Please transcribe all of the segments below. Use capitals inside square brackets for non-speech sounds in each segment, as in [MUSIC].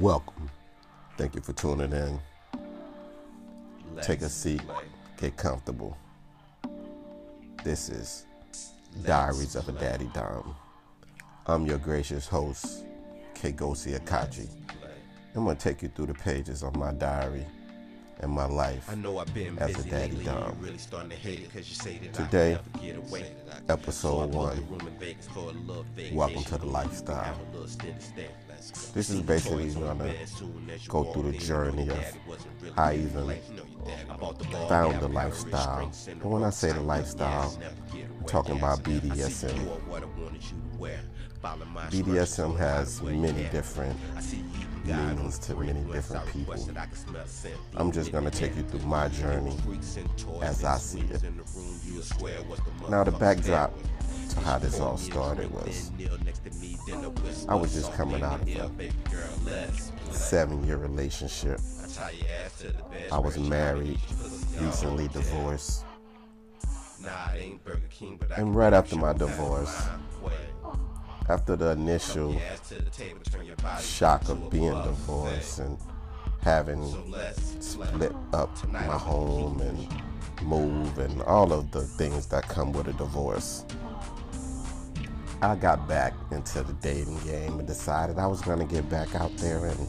Welcome. Thank you for tuning in. Take a seat, get comfortable. This is Diaries of a Daddy Dom. I'm your gracious host, Kegosi Akaji. I'm going to take you through the pages of my diary and my life I know I've been as a daddy lately. dom. Really starting to hate it 'cause you say that Today, I get away. So episode a one. room in Vegas for a little Welcome to the lifestyle. This is basically gonna go through the journey of how I even found the lifestyle. And when I say the lifestyle, I'm talking about BDSM. BDSM has many different I see you guys meanings on to many different people. requested I could smell scent. I'm just going to take you through my journey as I see it. Now, the backdrop to how this all started was I was just coming out of a seven year relationship. I was married, recently divorced. And right after my divorce, after the initial shock of being divorced and having split up my home and move and all of the things that come with a divorce. I got back into the dating game and decided I was going to get back out there and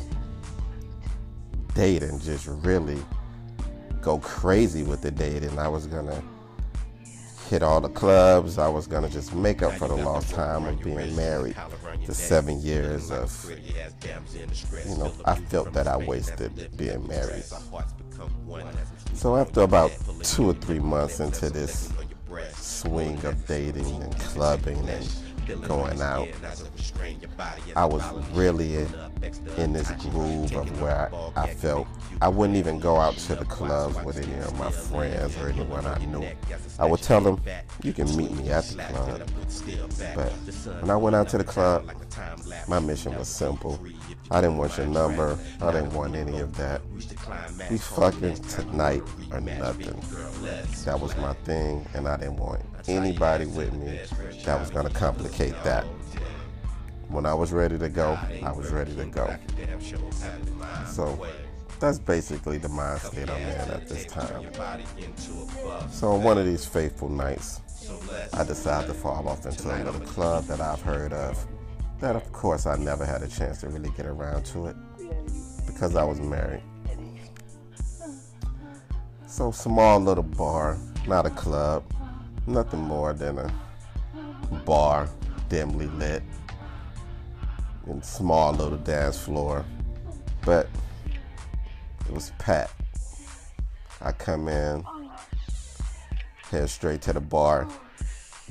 date and just really go crazy with the dating. I was going to hit all the clubs. I was going to just make up for the lost time of being married to seven years of, you know, I felt that I wasted being married. So after about two or three months into this swing of dating and clubbing and going out, I was really in, in this groove of where I, I felt I wouldn't even go out to the clubs with any of my friends or anyone I knew. I would tell them, you can meet me at the club. But when I went out to the club, my mission was simple. I didn't want your number. I didn't want any of that. We fucking tonight or nothing. That was my thing, and I didn't want anybody with me that was gonna complicate that. When I was ready to go, I was ready to go. So that's basically the mind state I'm in at this time. So on one of these faithful nights, I decided to fall off into a little club that I've heard of. That of course I never had a chance to really get around to it because I was married. So small little bar, not a club, nothing more than a bar, dimly lit, and small little dance floor. But it was packed. I come in, head straight to the bar,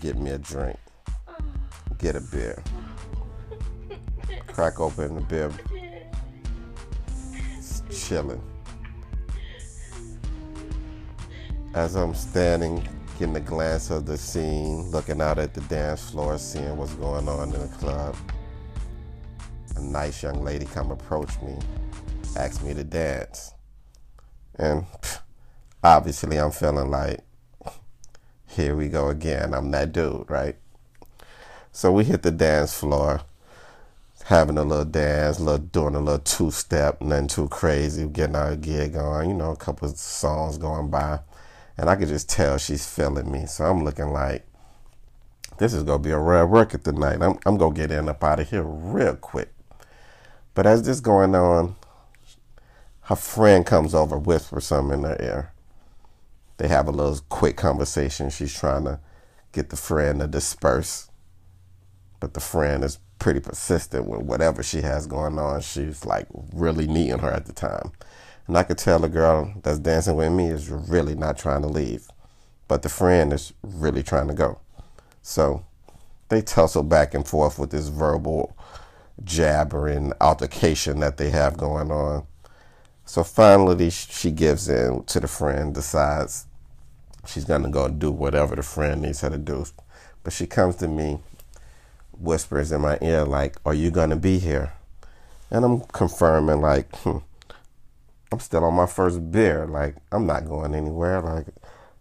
get me a drink, get a beer, crack open the beer, chilling. As I'm standing, getting a glance of the scene, looking out at the dance floor, seeing what's going on in the club, a nice young lady come approach me, ask me to dance. And obviously, I'm feeling like, here we go again. I'm that dude, right? So we hit the dance floor, having a little dance, little doing a little two step, nothing too crazy, getting our gig on, you know, a couple songs going by. And I could just tell she's feeling me. So I'm looking like, this is to be a rare record tonight. I'm, I'm to get in up out of here real quick. But as this going on, her friend comes over, whispers something in her ear. They have a little quick conversation. She's trying to get the friend to disperse. But the friend is pretty persistent with whatever she has going on. She's like really needing her at the time. And I could tell the girl that's dancing with me is really not trying to leave. But the friend is really trying to go. So they tussle back and forth with this verbal jabbering altercation that they have going on. So finally, she gives in to the friend, decides she's going to go do whatever the friend needs her to do. But she comes to me, whispers in my ear, like, Are you going to be here? And I'm confirming, like, hmm, I'm still on my first beer. Like, I'm not going anywhere. Like,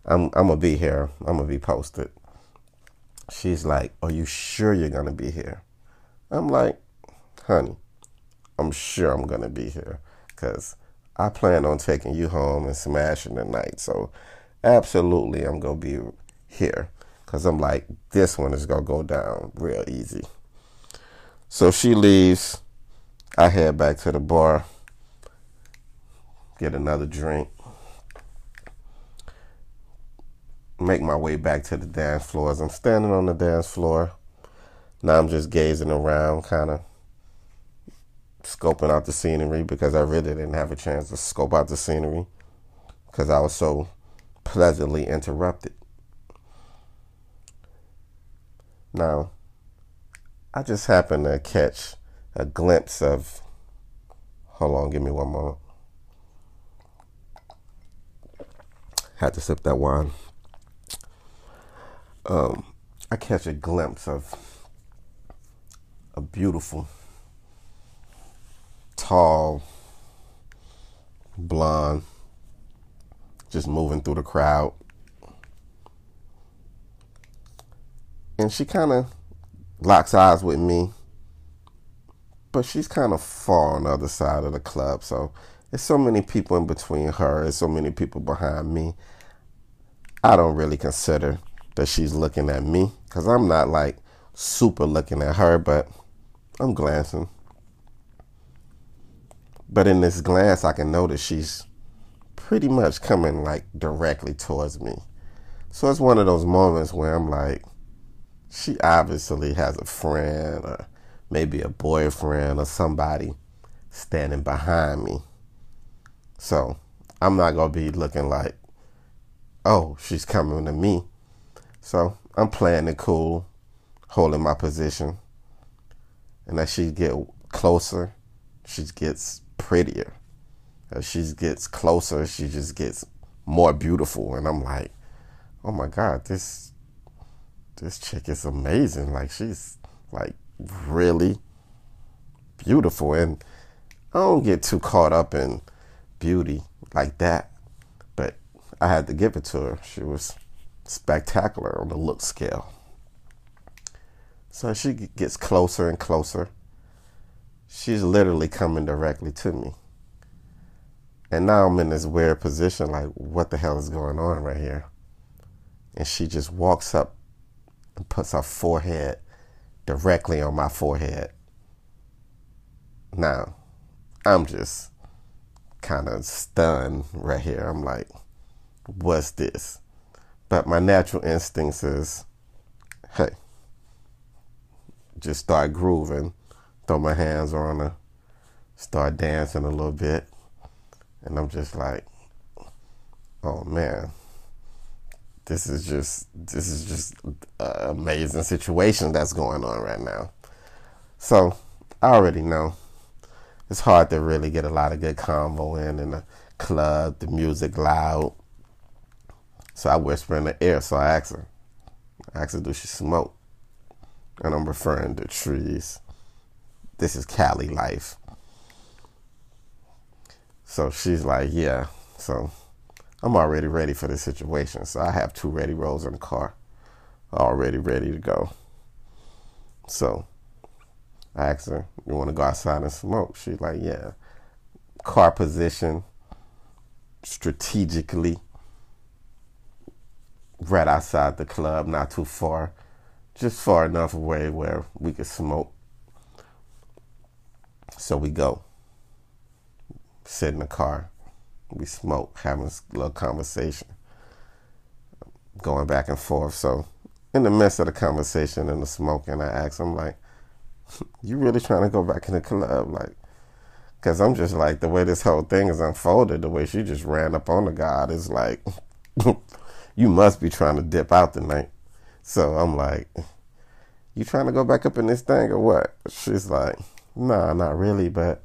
I'm, I'm to be here. I'm to be posted. She's like, Are you sure you're to be here? I'm like, Honey, I'm sure I'm gonna be here because I plan on taking you home and smashing the night. So absolutely, I'm gonna be here because I'm like, this one is gonna go down real easy. So she leaves. I head back to the bar, get another drink, make my way back to the dance floor. As I'm standing on the dance floor, now I'm just gazing around, kind of scoping out the scenery because I really didn't have a chance to scope out the scenery because I was so pleasantly interrupted. Now, I just happened to catch a glimpse of. Hold on, give me one moment. Had to sip that wine. Um, I catch a glimpse of a beautiful, tall, blonde, just moving through the crowd. And she kind of locks eyes with me, but she's kind of far on the other side of the club. So there's so many people in between her and so many people behind me. I don't really consider that she's looking at me because I'm not like super looking at her, but I'm glancing. But in this glance, I can notice she's pretty much coming like directly towards me. So it's one of those moments where I'm like, she obviously has a friend or maybe a boyfriend or somebody standing behind me. So I'm not going to be looking like, oh, she's coming to me. So I'm playing it cool, holding my position. And as she get closer, she gets prettier. As she gets closer, she just gets more beautiful. And I'm like, oh my God, this this chick is amazing. Like she's like really beautiful. And I don't get too caught up in beauty like that. But I had to give it to her. She was spectacular on the look scale. So she gets closer and closer. She's literally coming directly to me. And now I'm in this weird position like, what the hell is going on right here? And she just walks up and puts her forehead directly on my forehead. Now, I'm just kind of stunned right here. I'm like, what's this? But my natural instincts is, hey, just start grooving, throw my hands on her, start dancing a little bit. And I'm just like, oh man, this is just this is just amazing situation that's going on right now. So I already know it's hard to really get a lot of good combo in in a club, the music loud. So I whisper in the air. So I ask her, I ask her, do she smoke? And I'm referring to trees. This is Cali life. So she's like, yeah. So I'm already ready for the situation. So I have two ready rolls in the car, already ready to go. So I asked her, You want to go outside and smoke? She's like, Yeah. Car position strategically right outside the club, not too far, just far enough away where we could smoke. So we go, sit in the car, we smoke, having a little conversation, going back and forth. So, in the midst of the conversation and the smoking, I asked him like, [LAUGHS] "You really trying to go back in the club?" Like, because I'm just like the way this whole thing is unfolded, the way she just ran up on the god is like, [LAUGHS] you must be trying to dip out tonight. So I'm like, you trying to go back up in this thing or what? She's like, nah, not really, but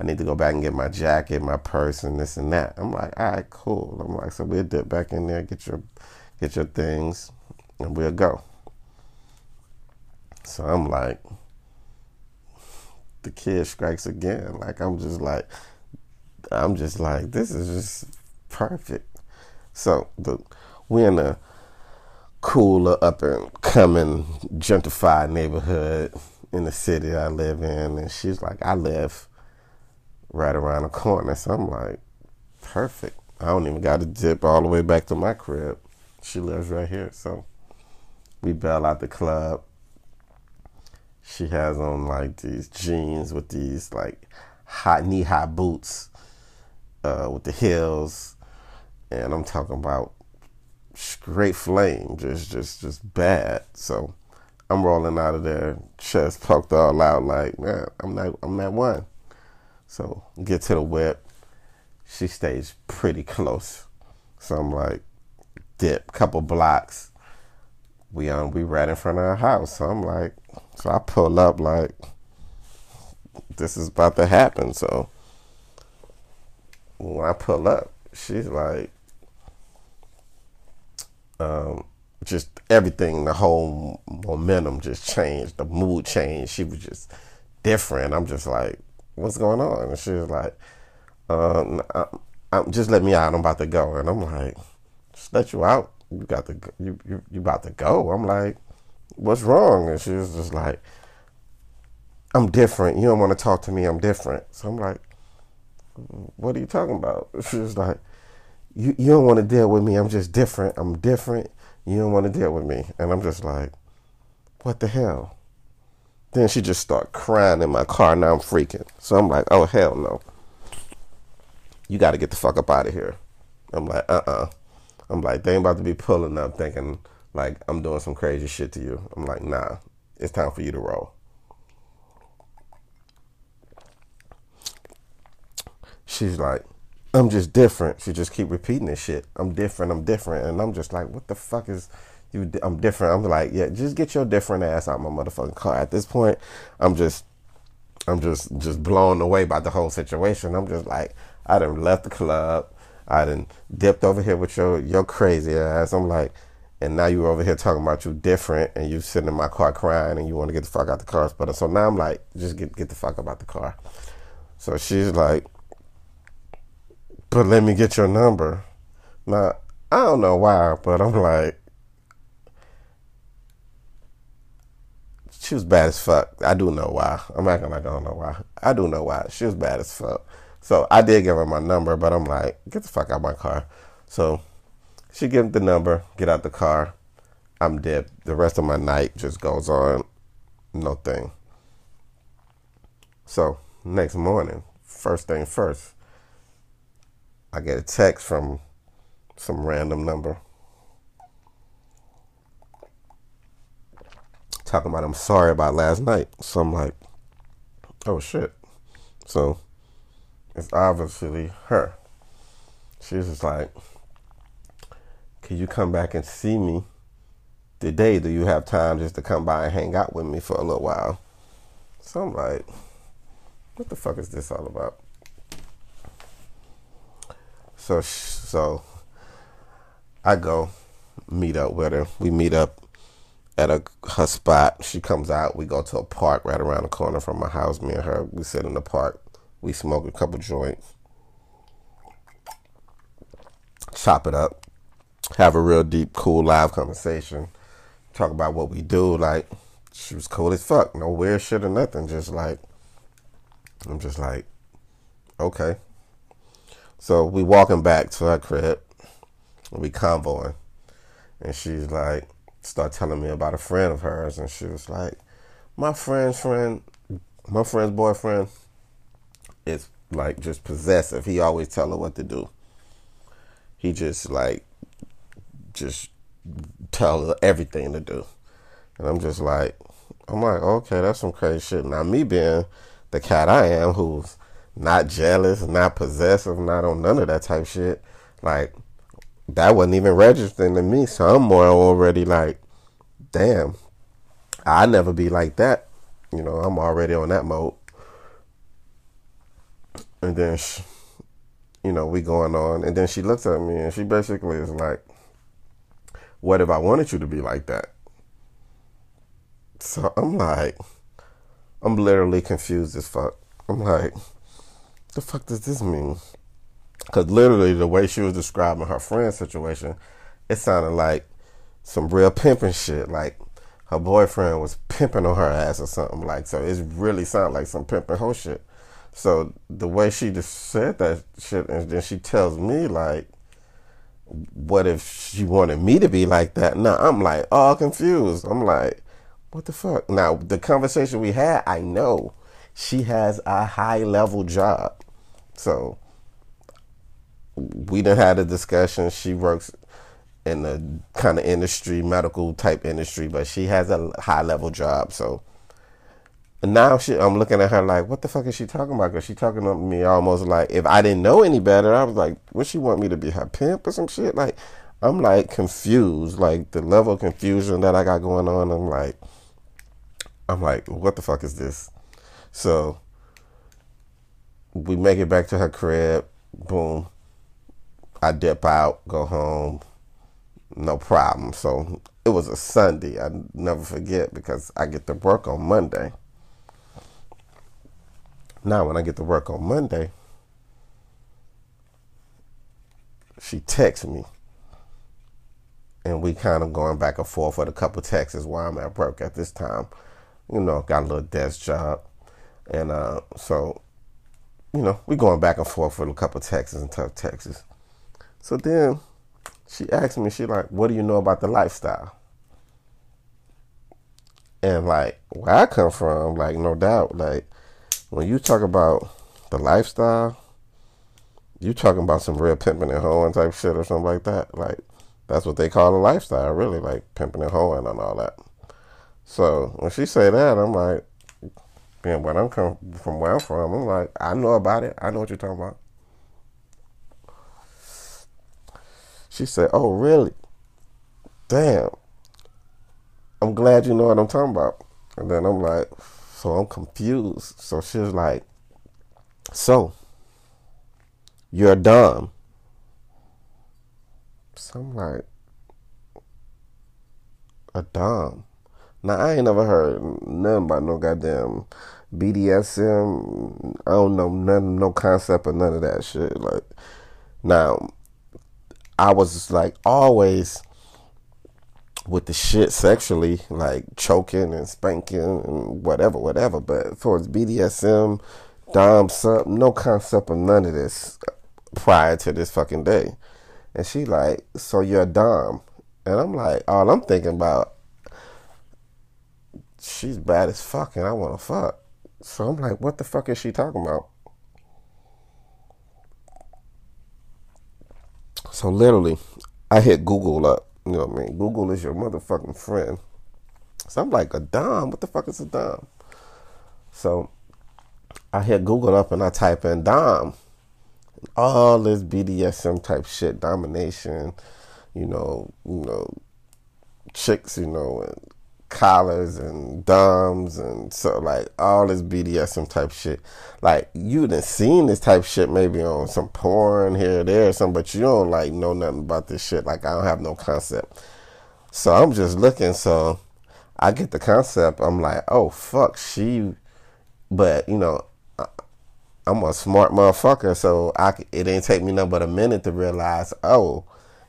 I need to go back and get my jacket, my purse, and this and that. I'm like, all right, cool. I'm like, so we'll dip back in there, get your get your things, and we'll go. So I'm like, the kid strikes again. Like I'm just like, I'm just like, this is just perfect. So the we in a cooler up and coming gentrified neighborhood in the city I live in, and she's like, I live right around the corner. So I'm like, perfect. I don't even got to dip all the way back to my crib. She lives right here. So we bail out the club. She has on like these jeans with these like high knee high boots uh, with the heels. And I'm talking about straight flame, just just just bad. So I'm rolling out of there, chest poked all out, like man, I'm not I'm that one. So get to the whip. She stays pretty close. So I'm like, dip, couple blocks. We um we right in front of her house. So I'm like, so I pull up like this is about to happen. So when I pull up, she's like, um, just everything, the whole momentum just changed, the mood changed. She was just different. I'm just like, what's going on? And she was like, um, I, I, just let me out. I'm about to go. And I'm like, just let you out. You got to, you, you, you about to go. I'm like, what's wrong? And she was just like, I'm different. You don't want to talk to me. I'm different. So I'm like, what are you talking about? [LAUGHS] She was like, you, you don't want to deal with me. I'm just different. I'm different. You don't want to deal with me. And I'm just like, what the hell? Then she just start crying in my car. Now I'm freaking. So I'm like, oh, hell no. You got to get the fuck up out of here. I'm like, uh-uh. I'm like, they ain't about to be pulling up thinking like I'm doing some crazy shit to you. I'm like, nah, it's time for you to roll. She's like, I'm just different. She just keep repeating this shit. I'm different. I'm different, and I'm just like, what the fuck is you? I'm different. I'm like, yeah, just get your different ass out my motherfucking car. At this point, I'm just, I'm just, just blown away by the whole situation. I'm just like, I done left the club. I done dipped over here with your your crazy ass. I'm like, and now you're over here talking about you different, and you sitting in my car crying, and you want to get the fuck out the car. But so now I'm like, just get get the fuck out the car. So she's like, but let me get your number. Now, I don't know why, but I'm like, she was bad as fuck. I do know why. I'm acting like I don't know why. I do know why. She was bad as fuck. So I did give her my number, but I'm like, get the fuck out of my car. So she gave the number, get out the car. I'm dead. The rest of my night just goes on, no thing. So next morning, first thing first, I get a text from some random number talking about I'm sorry about last night. So I'm like, oh shit. So it's obviously her. She's just like, can you come back and see me today? Do you have time just to come by and hang out with me for a little while? So I'm like, what the fuck is this all about? So so I go meet up with her. We meet up at a her spot. She comes out. We go to a park right around the corner from my house. Me and her. We sit in the park. We smoke a couple joints. Chop it up. Have a real deep, cool, live conversation. Talk about what we do. Like she was cool as fuck. No weird shit or nothing. Just like I'm just like, okay. So we walking back to her crib. We convoying. And she's like, start telling me about a friend of hers. And she was like, my friend's friend, my friend's boyfriend is like just possessive. He always tell her what to do. He just like, just tell her everything to do. And I'm just like, I'm like, okay, that's some crazy shit. Now me being the cat I am, who's not jealous, not possessive, not on none of that type shit. Like that wasn't even registering to me. So I'm more already like, damn, I never be like that. You know, I'm already on that mode. And then, she, you know, we going on, and then she looks at me and she basically is like, "What if I wanted you to be like that?" So I'm like, I'm literally confused as fuck. I'm like, the fuck does this mean? Because literally, the way she was describing her friend's situation, it sounded like some real pimping shit. Like her boyfriend was pimping on her ass or something. Like so, it really sounded like some pimping whole shit. So the way she just said that shit, and then she tells me like, "What if she wanted me to be like that?" Now I'm like all confused. I'm like, "What the fuck?" Now the conversation we had, I know she has a high level job, so we done had a discussion. She works in the kind of industry, medical type industry, but she has a high level job, so and now she, I'm looking at her like, what the fuck is she talking about? Because she talking to me almost like if I didn't know any better, I was like, would she want me to be her pimp or some shit? Like, I'm like confused, like the level of confusion that I got going on. I'm like, I'm like, what the fuck is this? So we make it back to her crib. Boom. I dip out, go home, no problem. So it was a Sunday. I never forget because I get to work on Monday. Now, when I get to work on Monday, she texts me. And we kind of going back and forth with a couple texts while I'm at work at this time. You know, got a little desk job. And uh, so, you know, we going back and forth with a couple texts and tough texts. So then she asked me, she like, what do you know about the lifestyle? And like where I come from, like no doubt, like when you talk about the lifestyle, you talking about some real pimping and hoeing type shit or something like that. Like that's what they call a lifestyle, really, like pimping and hoeing and all that. So when she say that, I'm like, being where I'm come from, where I'm from, I'm like, I know about it. I know what you're talking about. She said, "Oh, really? Damn. I'm glad you know what I'm talking about." And then I'm like, so I'm confused. So she was like, So, you're dom. So I'm like, a dom. Now I ain't never heard nothing about no goddamn BDSM. I don't know none, no concept of none of that shit. Like, now I was like always with the shit sexually, like choking and spanking and whatever, whatever. But for BDSM, Dom, something, no concept of none of this prior to this fucking day. And she like, so you're a Dom. And I'm like, all I'm thinking about, she's bad as fuck and I want to fuck. So I'm like, what the fuck is she talking about? So literally, I hit Google up you know what I mean? Google is your motherfucking friend. So I'm like, a dom? What the fuck is a dom? So I hit Google up and I type in dom. All this BDSM type shit, domination, you know, you know, chicks, you know, and collars and doms and so like all this BDSM type shit. Like you done seen this type shit maybe on some porn here or there or something, but you don't like know nothing about this shit. Like I don't have no concept. So I'm just looking. So I get the concept. I'm like, oh fuck, she. But you know, I'm a smart motherfucker, so I it ain't take me nothing but a minute to realize, oh,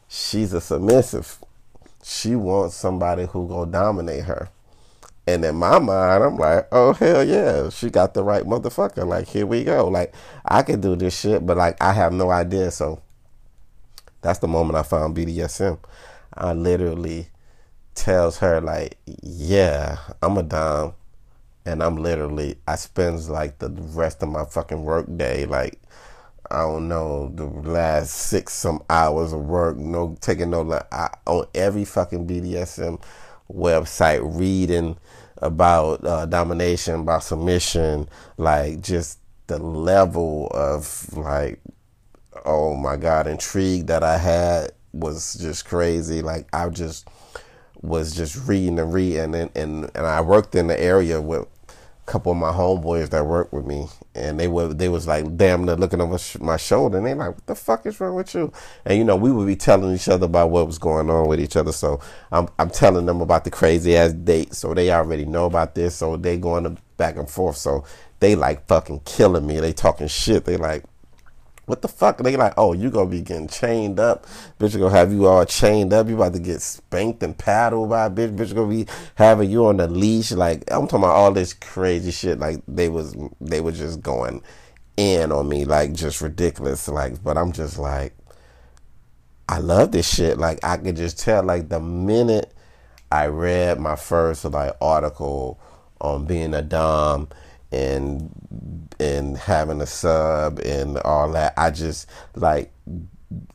she's a submissive she wants somebody who gonna dominate her. And in my mind, I'm like, oh hell yeah, she got the right motherfucker. Like here we go. Like I can do this shit, but like I have no idea. So that's the moment I found BDSM. I literally tells her like, yeah, I'm a dom, and I'm literally I spends like the rest of my fucking work day like I don't know, the last six some hours of work, no taking no I, on every fucking BDSM website, reading about uh, domination, about submission, like just the level of like, oh my god, intrigue that I had was just crazy. Like I just was just reading and reading, and and and I worked in the area with couple of my homeboys that work with me, and they were they was like damn near looking over my shoulder, and they like, what the fuck is wrong with you? And you know, we would be telling each other about what was going on with each other. So I'm I'm telling them about the crazy ass date, so they already know about this. So they going back and forth. So they like fucking killing me. They talking shit. They like, what the fuck? They like, oh, you gonna be getting chained up. Bitch gonna have you all chained up. You about to get spanked and paddled by a bitch. Bitch gonna be having you on the leash. Like I'm talking about all this crazy shit. Like they was they were just going in on me, like just ridiculous. Like, but I'm just like, I love this shit. Like, I could just tell, like, the minute I read my first like article on being a dom and and having a sub and all that, I just like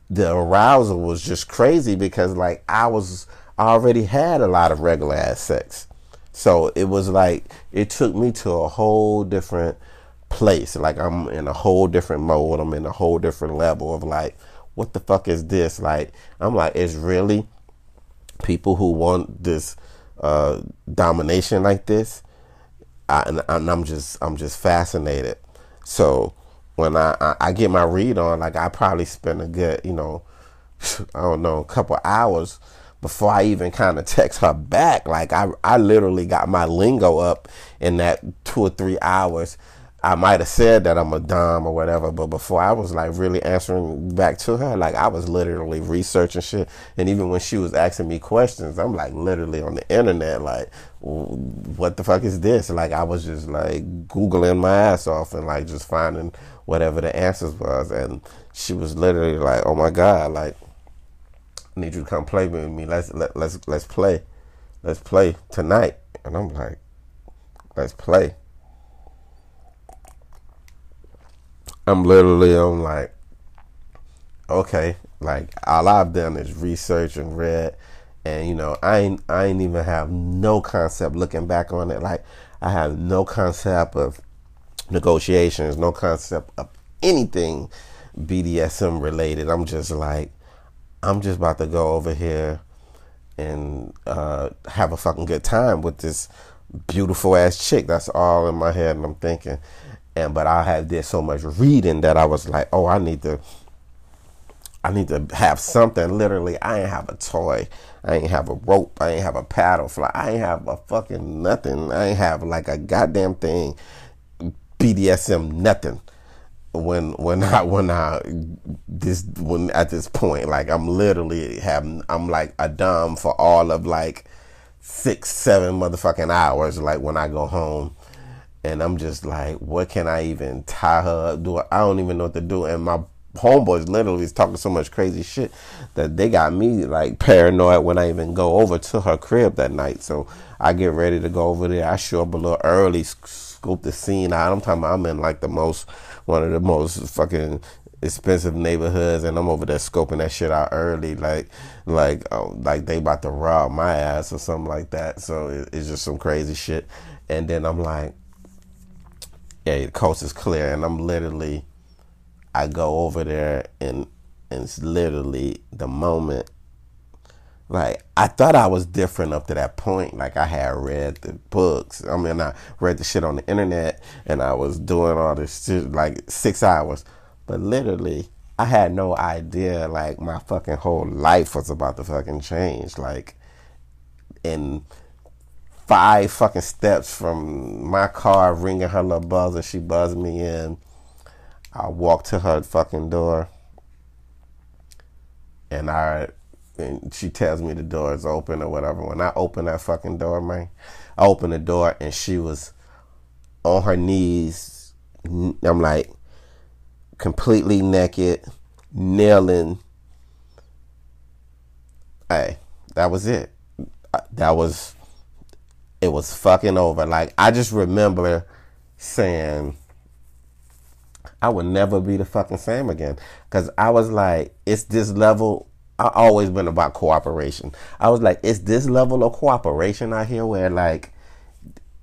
the arousal was just crazy because like I was already had a lot of regular ass sex. So it was like it took me to a whole different place. Like I'm in a whole different mode. I'm in a whole different level of like, what the fuck is this? Like I'm like, it's really people who want this uh, domination like this. I, and, and I'm just I'm just fascinated. So when I, I, I get my read on, like I probably spend a good, you know, [LAUGHS] I don't know, a couple hours before I even kind of text her back. Like I, I literally got my lingo up in that two or three hours. I might have said that I'm a dom or whatever, but before I was like really answering back to her, like I was literally researching shit. And even when she was asking me questions, I'm like literally on the internet, like, what the fuck is this? Like I was just like Googling my ass off and like just finding whatever the answers was. And she was literally like, oh my God, like, I need you to come play with me. Let's, let, let's, let's play. Let's play tonight. And I'm like, let's play. I'm literally I'm like, okay, like all I've done is research and read, and you know I ain't I ain't even have no concept looking back on it. Like I have no concept of negotiations, no concept of anything BDSM related. I'm just like, I'm just about to go over here and uh, have a fucking good time with this beautiful ass chick. That's all in my head, and I'm thinking and but I had did so much reading that I was like, oh, I need to I need to have something. Literally, I ain't have a toy. I ain't have a rope. I ain't have a paddle fly. I ain't have a fucking nothing. I ain't have like a goddamn thing. BDSM nothing. When when I when I this when at this point like I'm literally having I'm like a dom for all of like six seven motherfucking hours like when I go home and I'm just like, what can I even tie her up? Do I don't even know what to do. And my homeboys literally is talking so much crazy shit that they got me like paranoid when I even go over to her crib that night. So I get ready to go over there. I show up a little early, scope the scene out. I'm talking about I'm in like the most one of the most fucking expensive neighborhoods and I'm over there scoping that shit out early like like oh, like they about to rob my ass or something like that so it, it's just some crazy shit and then I'm like yeah, the coast is clear, and I'm literally, I go over there, and, and it's literally the moment. Like I thought I was different up to that point. Like I had read the books. I mean, I read the shit on the internet, and I was doing all this shit like six hours. But literally, I had no idea. Like my fucking whole life was about to fucking change. Like, in five fucking steps from my car ringing her little buzzer. She buzzed me in. I walk to her fucking door. And I and she tells me the door is open or whatever. When I open that fucking door, man, I open the door and she was on her knees. I'm like completely naked, kneeling. Hey, that was it. That was it was fucking over. Like I just remember saying I would never be the fucking same again cuz I was like it's this level I always been about cooperation. I was like it's this level of cooperation out here where like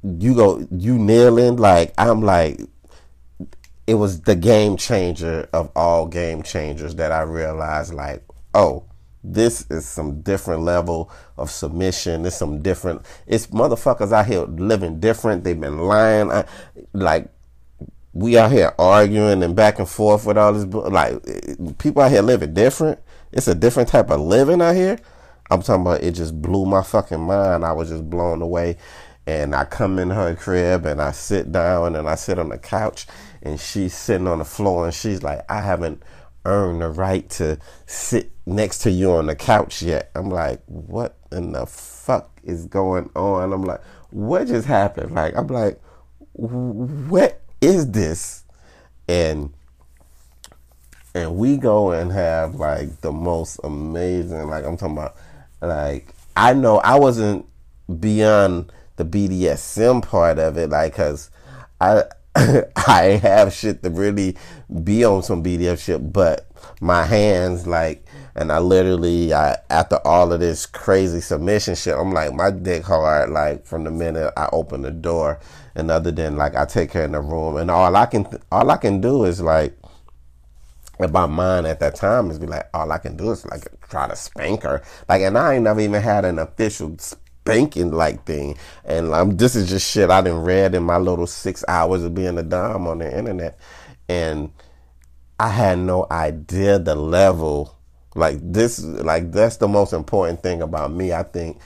you go you kneeling like I'm like it was the game changer of all game changers that I realized like oh this is some different level of submission. It's some different. It's motherfuckers out here living different. They've been lying. I, like we out here arguing and back and forth with all this. Like people out here living different. It's a different type of living out here. I'm talking about. It just blew my fucking mind. I was just blown away. And I come in her crib and I sit down and I sit on the couch and she's sitting on the floor and she's like, I haven't earned the right to sit next to you on the couch yet. I'm like, what in the fuck is going on? I'm like, what just happened? Like, I'm like, what is this? and and we go and have like the most amazing like I'm talking about like I know I wasn't beyond the BDSM part of it like cuz I [LAUGHS] I have shit to really be on some BDSM shit but my hands like and I literally I after all of this crazy submission shit I'm like my dick hard like from the minute I open the door and other than like I take her in the room and all I can all I can do is like my mind at that time is be like, all I can do is like try to spank her. Like, and I ain't never even had an official spanking like thing. And um, this is just shit I didn't read in my little six hours of being a dom on the internet. And I had no idea the level. Like this, like that's the most important thing about me. I think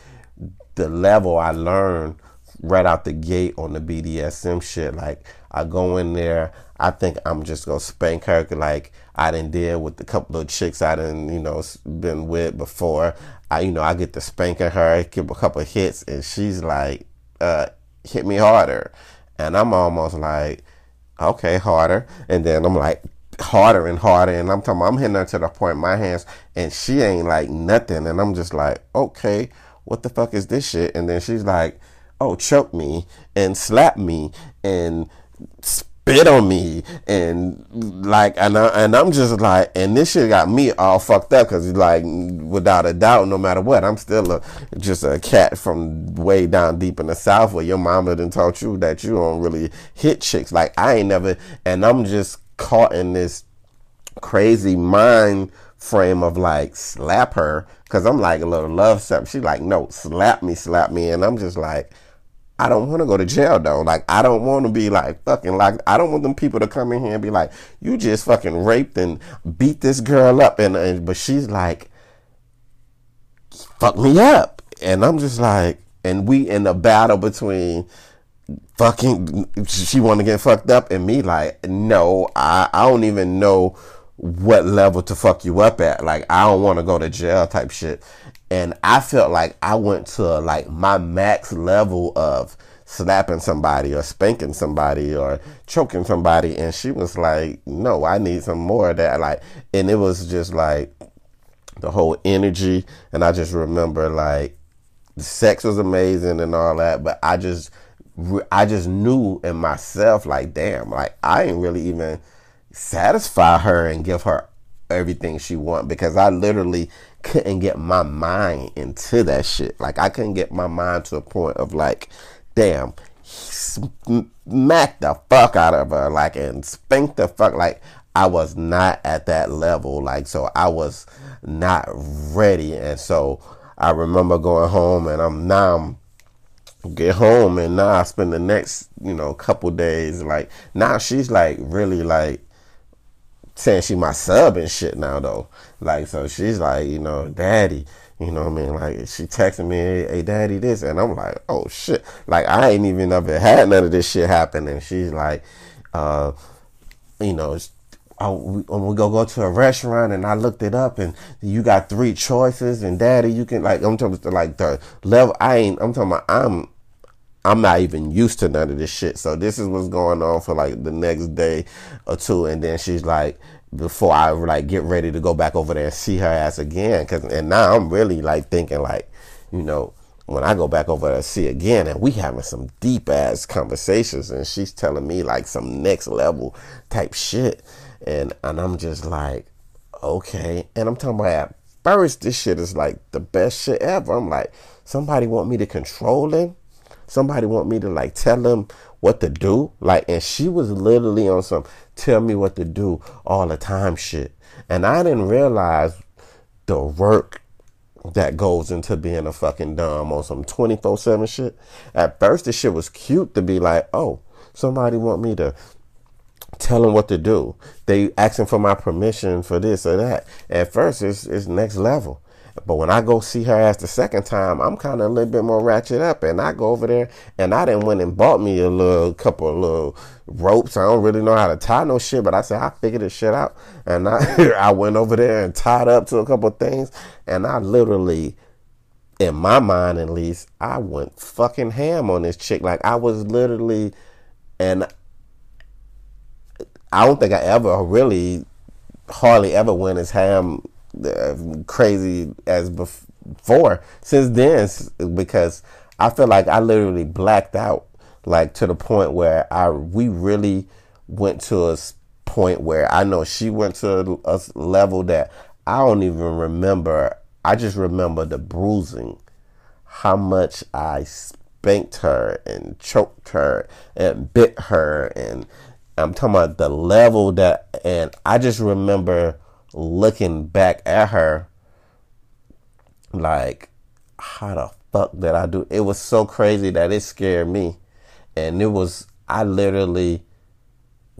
the level I learned right out the gate on the BDSM shit. Like I go in there, I think I'm just gonna spank her like I didn't deal with a couple of chicks I didn't, you know, been with before. I, you know, I get to spanking her, give a couple hits, and she's like, uh, hit me harder. And I'm almost like, okay, harder. And then I'm like, harder and harder. And I'm talking, I'm hitting her to the point my hands, and she ain't like nothing. And I'm just like, okay, what the fuck is this shit? And then she's like, oh, choke me and slap me and spit on me and like and I, and I'm just like and this shit got me all fucked up because like without a doubt no matter what I'm still a just a cat from way down deep in the south where your mama didn't taught you that you don't really hit chicks like I ain't never and I'm just caught in this crazy mind frame of like slap her because I'm like a little love step. She like no slap me slap me and I'm just like I don't want to go to jail though. Like I don't want to be like fucking like I don't want them people to come in here and be like, you just fucking raped and beat this girl up and, and but she's like, fuck me up, and I'm just like, and we in a battle between fucking she want to get fucked up and me like no I I don't even know what level to fuck you up at. Like I don't want to go to jail type shit and I felt like I went to like my max level of slapping somebody or spanking somebody or choking somebody. And she was like no I need some more of that. Like and it was just like the whole energy. And I just remember like the sex was amazing and all that but I just I just knew in myself like damn like I ain't really even satisfy her and give her everything she want because I literally couldn't get my mind into that shit. Like I couldn't get my mind to a point of like, damn, smack the fuck out of her, like and spank the fuck. Like I was not at that level. Like so, I was not ready, and so I remember going home, and I'm now. I'm get home and now I spend the next, you know, couple days like now she's like really like saying she my sub and shit now though. Like so she's like, you know, daddy, you know what I mean? Like she texting me, hey, daddy, this and I'm like, oh shit. Like I ain't even ever had none of this shit happen and she's like, uh, you know, I, we, we go go to a restaurant and I looked it up and you got three choices and daddy you can like I'm talking like the level I ain't I'm talking about I'm I'm not even used to none of this shit. So this is what's going on for like the next day or two, and then she's like, before I like get ready to go back over there and see her ass again, cause and now I'm really like thinking like, you know, when I go back over there to see again, and we having some deep ass conversations, and she's telling me like some next level type shit, and and I'm just like, okay, and I'm talking about at first this shit is like the best shit ever. I'm like, somebody want me to control him somebody want me to like tell them what to do. Like and she was literally on some tell me what to do all the time shit. And i didn't realize the work that goes into being a fucking dom on some 24-7 shit. At first the shit was cute to be like oh somebody want me to tell them what to do. They asking for my permission for this or that. At first it's, it's next level but when I go see her ass the second time, I'm kind of a little bit more ratchet up, and I go over there and I didn't went and bought me a little couple of little ropes. I don't really know how to tie no shit, but I said I figured this shit out, and I [LAUGHS] [LAUGHS] I went over there and tied up to a couple of things, and I literally, in my mind at least, I went fucking ham on this chick. Like I was literally, and I don't think I ever really, hardly ever went as ham Uh, crazy as before since then because I feel like I literally blacked out like to the point where I we really went to a point where I know she went to a level that I don't even remember. I just remember the bruising, how much I spanked her and choked her and bit her and I'm talking about the level that and I just remember looking back at her like how the fuck did I do it was so crazy that it scared me and it was I literally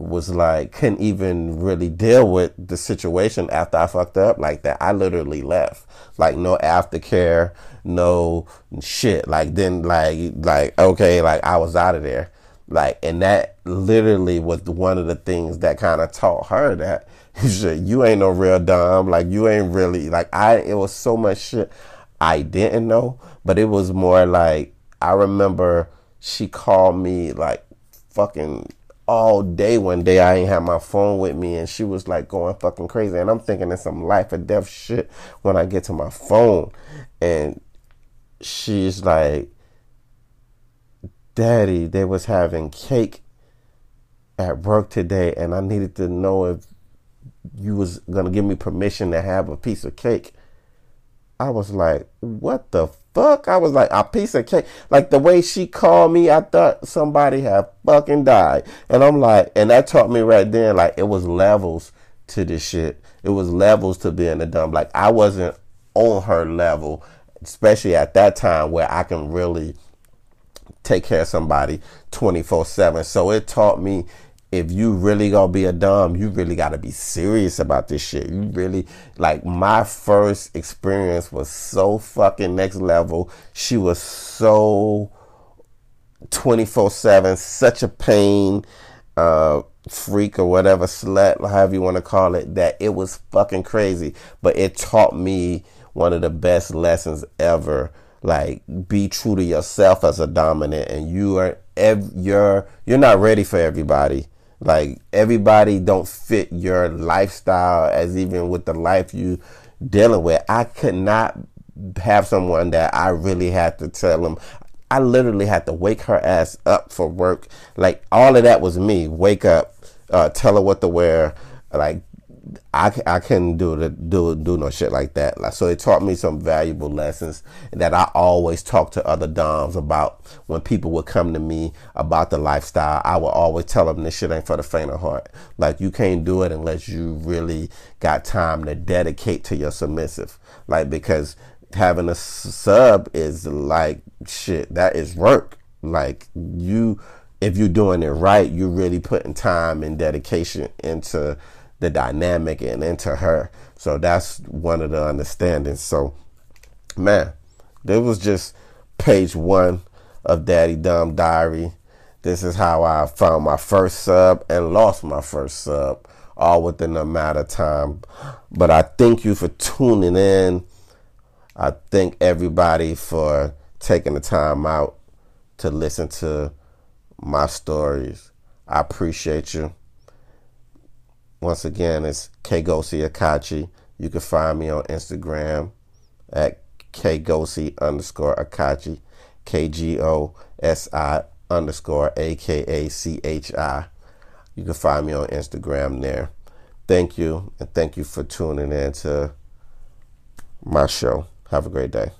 was like couldn't even really deal with the situation after I fucked up like that. I literally left. Like no aftercare, no shit. Like then like like okay, like I was out of there. Like and that literally was one of the things that kind of taught her that [LAUGHS] shit, you ain't no real dom. Like you ain't really like I it was so much shit I didn't know, but it was more like I remember she called me like fucking all day one day. I ain't had my phone with me and she was like going fucking crazy. And I'm thinking it's some life or death shit when I get to my phone. And she's like, Daddy, they was having cake at work today and I needed to know if you was gonna give me permission to have a piece of cake. I was like, what the fuck? I was like, a piece of cake. Like the way she called me, I thought somebody had fucking died. And I'm like, and that taught me right then, like it was levels to this shit. It was levels to being a dom. Like I wasn't on her level, especially at that time where I can really take care of somebody 24 7. So it taught me if you really gonna be a dom, you really gotta be serious about this shit. You really like my first experience was so fucking next level. She was so 24 7, such a pain, uh, freak or whatever, slut, however you want to call it, that it was fucking crazy. But it taught me one of the best lessons ever. Like, be true to yourself as a dominant, and you are, ev- you're, you're not ready for everybody like everybody don't fit your lifestyle as even with the life you dealing with. I could not have someone that I really had to tell them. I literally had to wake her ass up for work. Like all of that was me. Wake up, uh, tell her what to wear, like I, I couldn't do the, do do no shit like that. Like, so it taught me some valuable lessons that I always talk to other doms about. When people would come to me about the lifestyle, I would always tell them this shit ain't for the faint of heart. Like you can't do it unless you really got time to dedicate to your submissive. Like because having a sub is like shit. That is work. Like you, if you're doing it right, you're really putting time and dedication into the dynamic and into her. So that's one of the understandings. So, man, this was just page one of Daddy Dom Diary. This is how I found my first sub and lost my first sub, all within a matter of time. But I thank you for tuning in. I thank everybody for taking the time out to listen to my stories. I appreciate you. Once again, it's Kgosi Akachi. You can find me on Instagram at Kgosi underscore Akachi, K G O S I underscore A K A C H I. You can find me on Instagram there. Thank you, and thank you for tuning in to my show. Have a great day.